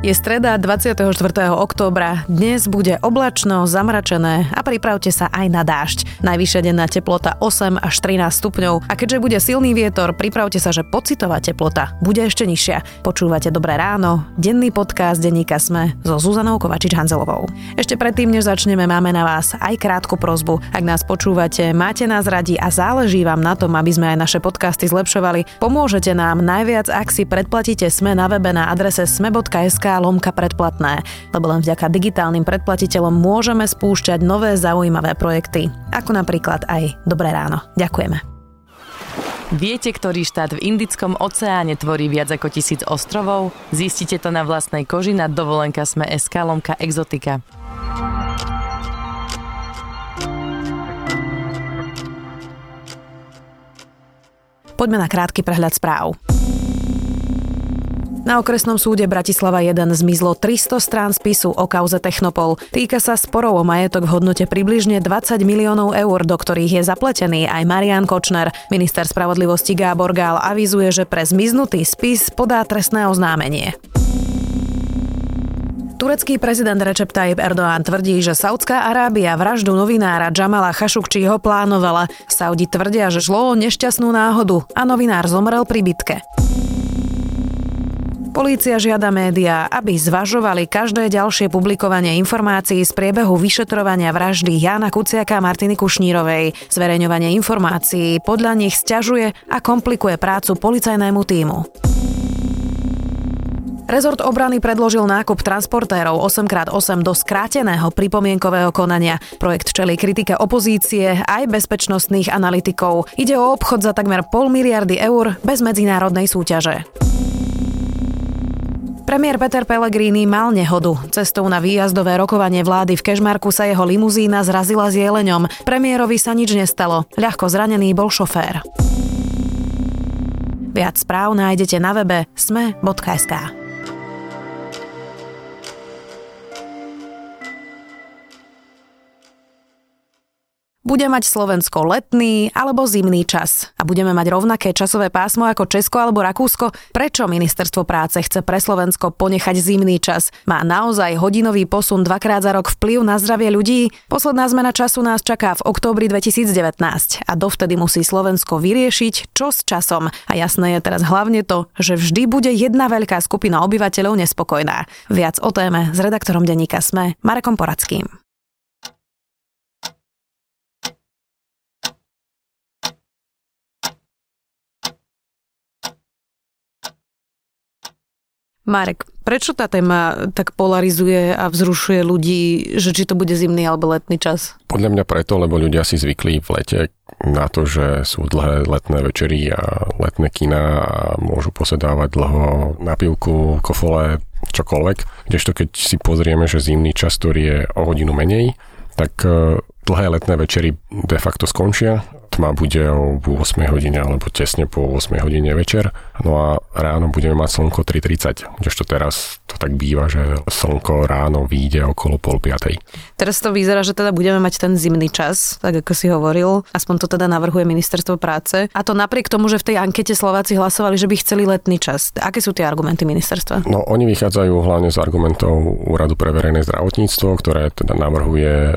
Je streda 24. októbra. Dnes bude oblačno, zamračené a pripravte sa aj na dážď. Najvyššia denná teplota 8 až 13 stupňov a keďže bude silný vietor, pripravte sa, že pocitová teplota bude ešte nižšia. Počúvate Dobré ráno, denný podcast denníka Sme so Zuzanou Kovačič-Hanzelovou. Ešte predtým, než začneme, máme na vás aj krátku prozbu. Ak nás počúvate, máte nás radi a záleží vám na tom, aby sme aj naše podcasty zlepšovali, pomôžete nám najviac, ak si predplatíte Sme na webe na adrese sme.sk lomka predplatné, lebo len vďaka digitálnym predplatiteľom môžeme spúšťať nové zaujímavé projekty, ako napríklad aj Dobré ráno. Ďakujeme. Viete, ktorý štát v Indickom oceáne tvorí viac ako tisíc ostrovov? Zistite to na vlastnej koži na dovolenka sme SK Lomka Exotika. Poďme na krátky prehľad správ. Na okresnom súde Bratislava 1 zmizlo 300 strán spisu o kauze Technopol. Týka sa sporov o majetok v hodnote približne 20 miliónov eur, do ktorých je zapletený aj Marian Kočner. Minister spravodlivosti Gábor Gál avizuje, že pre zmiznutý spis podá trestné oznámenie. Turecký prezident Recep Tayyip Erdoğan tvrdí, že Saudská Arábia vraždu novinára Jamala Khashoggiho plánovala. Saudi tvrdia, že šlo o nešťastnú náhodu a novinár zomrel pri bitke. Polícia žiada médiá, aby zvažovali každé ďalšie publikovanie informácií z priebehu vyšetrovania vraždy Jána Kuciaka a Martiny Kušnírovej. Zverejňovanie informácií podľa nich stiažuje a komplikuje prácu policajnému týmu. Rezort obrany predložil nákup transportérov 8x8 do skráteného pripomienkového konania. Projekt čeli kritike opozície aj bezpečnostných analytikov. Ide o obchod za takmer pol miliardy eur bez medzinárodnej súťaže. Premiér Peter Pellegrini mal nehodu. Cestou na výjazdové rokovanie vlády v Kešmarku sa jeho limuzína zrazila s jeleňom. Premiérovi sa nič nestalo. Ľahko zranený bol šofér. Viac správ nájdete na webe sme.sk. Bude mať Slovensko letný alebo zimný čas a budeme mať rovnaké časové pásmo ako Česko alebo Rakúsko. Prečo ministerstvo práce chce pre Slovensko ponechať zimný čas? Má naozaj hodinový posun dvakrát za rok vplyv na zdravie ľudí? Posledná zmena času nás čaká v októbri 2019 a dovtedy musí Slovensko vyriešiť, čo s časom. A jasné je teraz hlavne to, že vždy bude jedna veľká skupina obyvateľov nespokojná. Viac o téme s redaktorom denníka Sme, Marekom Poradským. Marek, prečo tá téma tak polarizuje a vzrušuje ľudí, že či to bude zimný alebo letný čas? Podľa mňa preto, lebo ľudia si zvykli v lete na to, že sú dlhé letné večery a letné kina a môžu posedávať dlho na pivku, kofole, čokoľvek. Kdežto keď si pozrieme, že zimný čas, ktorý je o hodinu menej, tak e, dlhé letné večery de facto skončia tma bude o 8 hodine alebo tesne po 8 hodine večer. No a ráno budeme mať slnko 3.30, kdežto teraz to tak býva, že slnko ráno vyjde okolo pol piatej. Teraz to vyzerá, že teda budeme mať ten zimný čas, tak ako si hovoril. Aspoň to teda navrhuje ministerstvo práce. A to napriek tomu, že v tej ankete Slováci hlasovali, že by chceli letný čas. Aké sú tie argumenty ministerstva? No, oni vychádzajú hlavne z argumentov Úradu pre verejné zdravotníctvo, ktoré teda navrhuje e,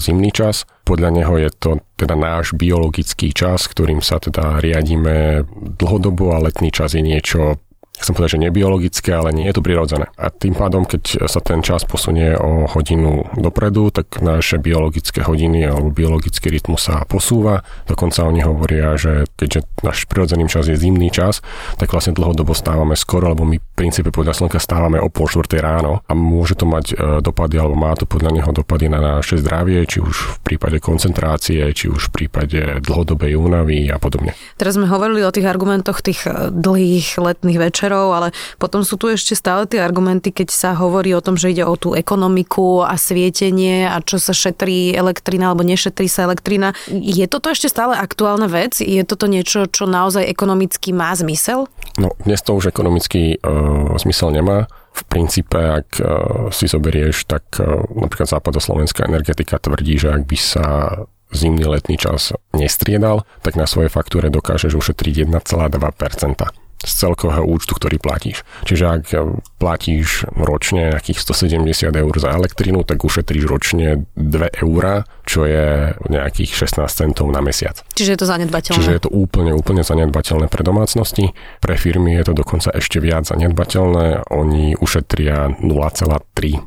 zimný čas. Podľa neho je to teda náš biologický čas, ktorým sa teda riadíme dlhodobo a letný čas je niečo chcem povedať, že nebiologické, ale nie je to prirodzené. A tým pádom, keď sa ten čas posunie o hodinu dopredu, tak naše biologické hodiny alebo biologický rytmus sa posúva. Dokonca oni hovoria, že keďže náš prirodzený čas je zimný čas, tak vlastne dlhodobo stávame skoro, lebo my v princípe podľa slnka stávame o pol štvrtej ráno a môže to mať e, dopady, alebo má to podľa neho dopady na naše zdravie, či už v prípade koncentrácie, či už v prípade dlhodobej únavy a podobne. Teraz sme hovorili o tých argumentoch tých e, dlhých letných večerov večerov, ale potom sú tu ešte stále tie argumenty, keď sa hovorí o tom, že ide o tú ekonomiku a svietenie a čo sa šetrí elektrina alebo nešetrí sa elektrina. Je toto ešte stále aktuálna vec? Je toto niečo, čo naozaj ekonomicky má zmysel? No, dnes to už ekonomický uh, zmysel nemá. V princípe, ak uh, si zoberieš, tak uh, napríklad západoslovenská energetika tvrdí, že ak by sa zimný letný čas nestriedal, tak na svojej faktúre dokážeš ušetriť 1,2% z celkového účtu, ktorý platíš. Čiže ak platíš ročne nejakých 170 eur za elektrinu, tak ušetríš ročne 2 eurá, čo je nejakých 16 centov na mesiac. Čiže je to zanedbateľné. Čiže je to úplne, úplne zanedbateľné pre domácnosti. Pre firmy je to dokonca ešte viac zanedbateľné. Oni ušetria 0,3%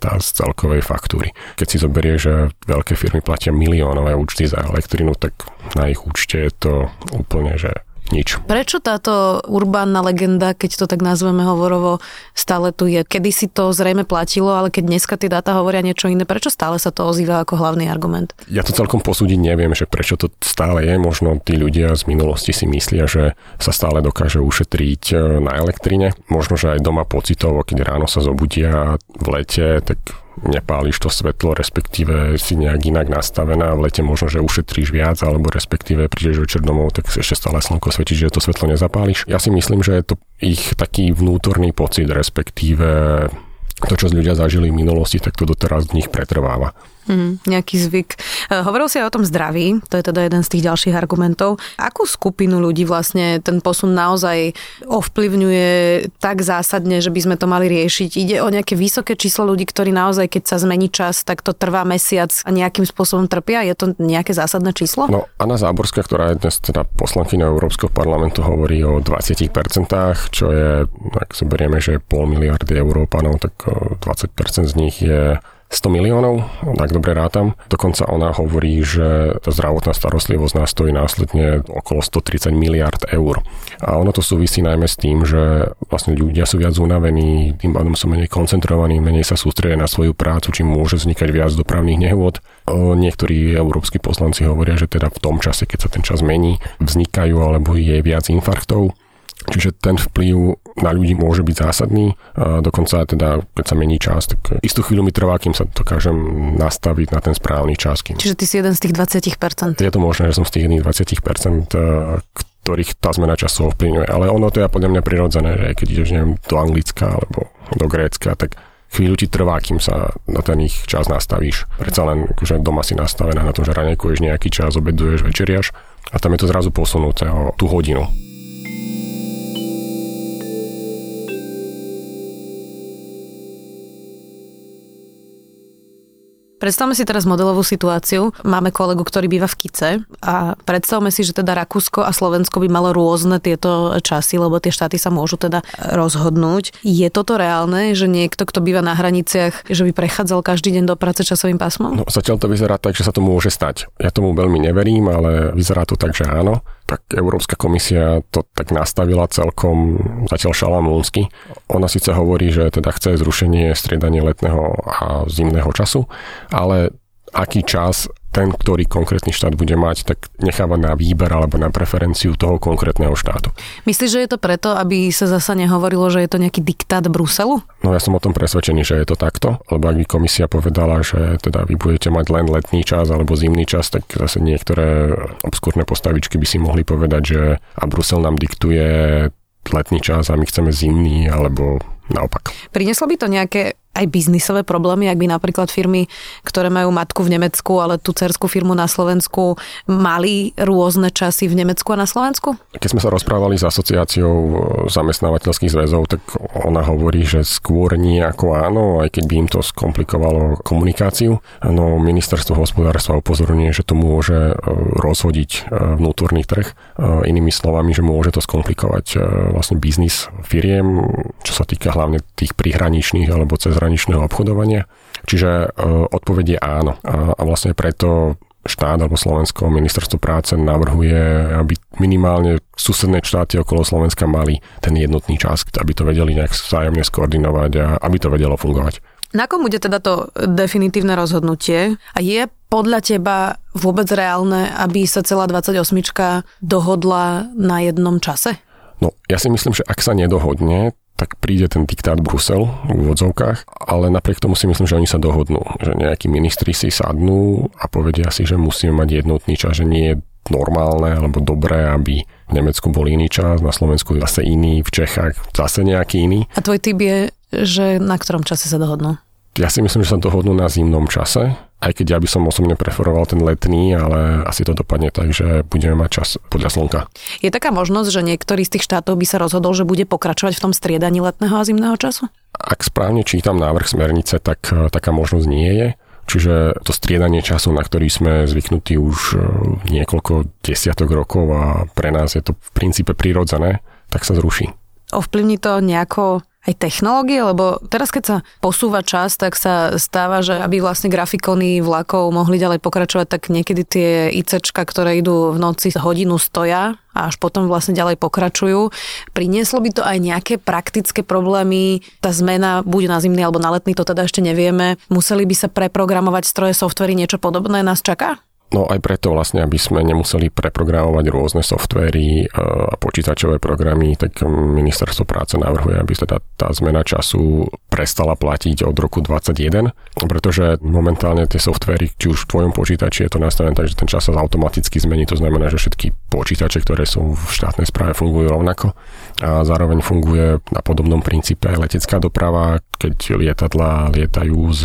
z celkovej faktúry. Keď si zoberie, že veľké firmy platia miliónové účty za elektrinu, tak na ich účte je to úplne, že nič. Prečo táto urbánna legenda, keď to tak nazveme hovorovo, stále tu je? Kedy si to zrejme platilo, ale keď dneska tie dáta hovoria niečo iné, prečo stále sa to ozýva ako hlavný argument? Ja to celkom posúdiť neviem, že prečo to stále je. Možno tí ľudia z minulosti si myslia, že sa stále dokáže ušetriť e, na elektrine. Možno, že aj doma pocitovo, keď ráno sa zobudia v lete, tak nepáliš to svetlo, respektíve si nejak inak nastavená, v lete možno, že ušetríš viac, alebo respektíve prídeš večer domov, tak ešte stále slnko svieti, že to svetlo nezapáliš. Ja si myslím, že je to ich taký vnútorný pocit, respektíve to, čo ľudia zažili v minulosti, tak to doteraz v nich pretrváva. Mm, nejaký zvyk. E, hovoril si aj o tom zdraví, to je teda jeden z tých ďalších argumentov. Akú skupinu ľudí vlastne ten posun naozaj ovplyvňuje tak zásadne, že by sme to mali riešiť? Ide o nejaké vysoké číslo ľudí, ktorí naozaj, keď sa zmení čas, tak to trvá mesiac a nejakým spôsobom trpia? Je to nejaké zásadné číslo? No, Anna Záborská, ktorá je dnes teda poslankyňa Európskeho parlamentu, hovorí o 20%, čo je, ak zoberieme, že pol miliardy Európanov, tak 20% z nich je 100 miliónov, tak dobre rátam. Dokonca ona hovorí, že tá zdravotná starostlivosť nás stojí následne okolo 130 miliard eur. A ono to súvisí najmä s tým, že vlastne ľudia sú viac unavení, tým pádom sú menej koncentrovaní, menej sa sústredia na svoju prácu, čím môže vznikať viac dopravných nehôd. Niektorí európsky poslanci hovoria, že teda v tom čase, keď sa ten čas mení, vznikajú alebo je viac infarktov Čiže ten vplyv na ľudí môže byť zásadný. A dokonca teda, keď sa mení čas, tak istú chvíľu mi trvá, kým sa dokážem nastaviť na ten správny čas. Kým... Čiže ty si jeden z tých 20%. Je to možné, že som z tých jedných 20%, ktorých tá zmena času ovplyvňuje. Ale ono to je podľa mňa prirodzené, že keď ideš neviem, do Anglicka alebo do Grécka, tak chvíľu ti trvá, kým sa na ten ich čas nastavíš. Predsa len akože doma si nastavená na tom, že ranejkuješ nejaký čas, obeduješ, večeriaš a tam je to zrazu posunuté o tú hodinu. Predstavme si teraz modelovú situáciu. Máme kolegu, ktorý býva v Kice a predstavme si, že teda Rakúsko a Slovensko by malo rôzne tieto časy, lebo tie štáty sa môžu teda rozhodnúť. Je toto reálne, že niekto, kto býva na hraniciach, že by prechádzal každý deň do práce časovým pásmom? No, zatiaľ to vyzerá tak, že sa to môže stať. Ja tomu veľmi neverím, ale vyzerá to tak, že áno tak Európska komisia to tak nastavila celkom zatiaľ šalamúnsky. Ona síce hovorí, že teda chce zrušenie striedania letného a zimného času, ale aký čas ten, ktorý konkrétny štát bude mať, tak necháva na výber alebo na preferenciu toho konkrétneho štátu. Myslíš, že je to preto, aby sa zasa nehovorilo, že je to nejaký diktát Bruselu? No ja som o tom presvedčený, že je to takto, lebo ak by komisia povedala, že teda vy budete mať len letný čas alebo zimný čas, tak zase niektoré obskúrne postavičky by si mohli povedať, že a Brusel nám diktuje letný čas a my chceme zimný alebo naopak. Prineslo by to nejaké aj biznisové problémy, ak by napríklad firmy, ktoré majú matku v Nemecku, ale tú cerskú firmu na Slovensku, mali rôzne časy v Nemecku a na Slovensku? Keď sme sa rozprávali s asociáciou zamestnávateľských zväzov, tak ona hovorí, že skôr nie ako áno, aj keď by im to skomplikovalo komunikáciu. No ministerstvo hospodárstva upozorňuje, že to môže e, rozhodiť e, vnútorný trh. E, inými slovami, že môže to skomplikovať vlastne biznis firiem, čo sa týka hlavne tých prihraničných alebo cez cezhraničného obchodovania. Čiže e, odpoveď je áno. A, a vlastne preto štát alebo Slovensko, ministerstvo práce navrhuje, aby minimálne susedné štáty okolo Slovenska mali ten jednotný čas, aby to vedeli nejak vzájomne skoordinovať a aby to vedelo fungovať. Na kom bude teda to definitívne rozhodnutie a je podľa teba vôbec reálne, aby sa celá 28 dohodla na jednom čase? No, ja si myslím, že ak sa nedohodne, tak príde ten diktát Brusel v úvodzovkách, ale napriek tomu si myslím, že oni sa dohodnú, že nejakí ministri si sadnú a povedia si, že musíme mať jednotný čas, že nie je normálne alebo dobré, aby v Nemecku bol iný čas, na Slovensku zase iný, v Čechách zase nejaký iný. A tvoj typ je, že na ktorom čase sa dohodnú? Ja si myslím, že sa dohodnú na zimnom čase, aj keď ja by som osobne preferoval ten letný, ale asi to dopadne tak, že budeme mať čas podľa slnka. Je taká možnosť, že niektorý z tých štátov by sa rozhodol, že bude pokračovať v tom striedaní letného a zimného času? Ak správne čítam návrh smernice, tak eh, taká možnosť nie je. Čiže to striedanie času, na ktorý sme zvyknutí už eh, niekoľko desiatok rokov a pre nás je to v princípe prirodzené, tak sa zruší. Ovplyvní to nejako aj technológie, lebo teraz keď sa posúva čas, tak sa stáva, že aby vlastne grafikony vlakov mohli ďalej pokračovať, tak niekedy tie ICčka, ktoré idú v noci hodinu stoja a až potom vlastne ďalej pokračujú. Prinieslo by to aj nejaké praktické problémy, tá zmena buď na zimný alebo na letný, to teda ešte nevieme. Museli by sa preprogramovať stroje, softvery, niečo podobné nás čaká? No aj preto vlastne, aby sme nemuseli preprogramovať rôzne softvery e, a počítačové programy, tak ministerstvo práce navrhuje, aby teda tá zmena času prestala platiť od roku 2021, pretože momentálne tie softvery, či už v tvojom počítači je to nastavené tak, že ten čas sa automaticky zmení, to znamená, že všetky počítače, ktoré sú v štátnej správe, fungujú rovnako a zároveň funguje na podobnom princípe aj letecká doprava, keď lietadla lietajú z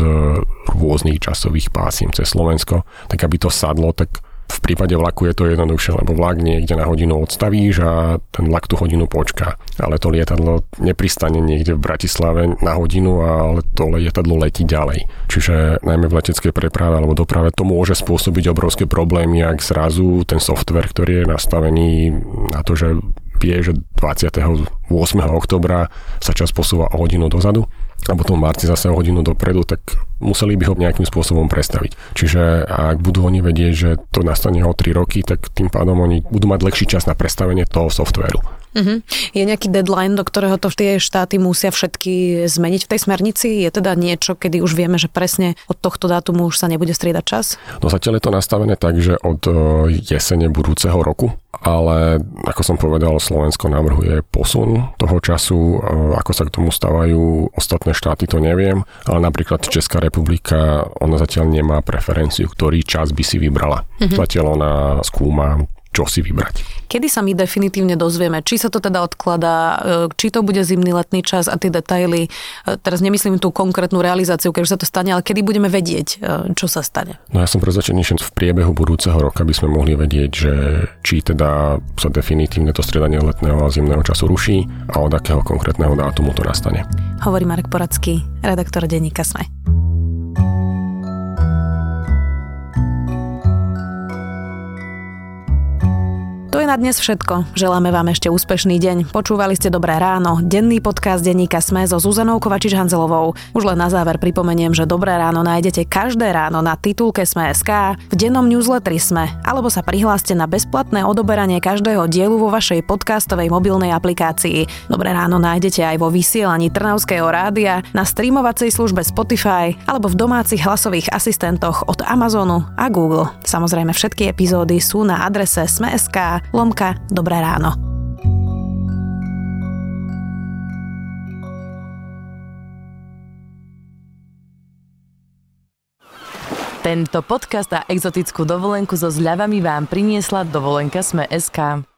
rôznych časových pásiem cez Slovensko, tak aby to sadlo, tak v prípade vlaku je to jednoduchšie, lebo vlak niekde na hodinu odstavíš a ten vlak tú hodinu počká. Ale to lietadlo nepristane niekde v Bratislave na hodinu, ale to lietadlo letí ďalej. Čiže najmä v leteckej preprave alebo doprave to môže spôsobiť obrovské problémy, ak zrazu ten software, ktorý je nastavený na to, že vie, že 28. oktobra sa čas posúva o hodinu dozadu, a potom v marci zase o hodinu dopredu, tak museli by ho nejakým spôsobom prestaviť. Čiže ak budú oni vedieť, že to nastane o 3 roky, tak tým pádom oni budú mať lepší čas na prestavenie toho softvéru. Uh-huh. Je nejaký deadline, do ktorého to tie štáty musia všetky zmeniť v tej smernici? Je teda niečo, kedy už vieme, že presne od tohto dátumu už sa nebude striedať čas? No zatiaľ je to nastavené tak, že od e, jesene budúceho roku, ale ako som povedal, Slovensko navrhuje posun toho času, e, ako sa k tomu stávajú ostatné štáty, to neviem, ale napríklad Česká republika, ona zatiaľ nemá preferenciu, ktorý čas by si vybrala. Uh-huh. Zatiaľ ona skúma čo si vybrať. Kedy sa my definitívne dozvieme, či sa to teda odkladá, e, či to bude zimný letný čas a tie detaily, e, teraz nemyslím tú konkrétnu realizáciu, keď už sa to stane, ale kedy budeme vedieť, e, čo sa stane? No ja som prezvedčený, že v priebehu budúceho roka by sme mohli vedieť, že či teda sa definitívne to striedanie letného a zimného času ruší a od akého konkrétneho dátumu to nastane. Hovorí Marek Poradský, redaktor denníka SME. Je na dnes všetko. Želáme vám ešte úspešný deň. Počúvali ste Dobré ráno, denný podcast denníka Sme so Zuzanou Kovačič-Hanzelovou. Už len na záver pripomeniem, že Dobré ráno nájdete každé ráno na titulke Sme.sk, v dennom newsletteri Sme, alebo sa prihláste na bezplatné odoberanie každého dielu vo vašej podcastovej mobilnej aplikácii. Dobré ráno nájdete aj vo vysielaní Trnavského rádia, na streamovacej službe Spotify alebo v domácich hlasových asistentoch od Amazonu a Google. Samozrejme všetky epizódy sú na adrese Sme.sk Lomka, dobré ráno. Tento podcast a exotickú dovolenku so zľavami vám priniesla dovolenka Sme SK.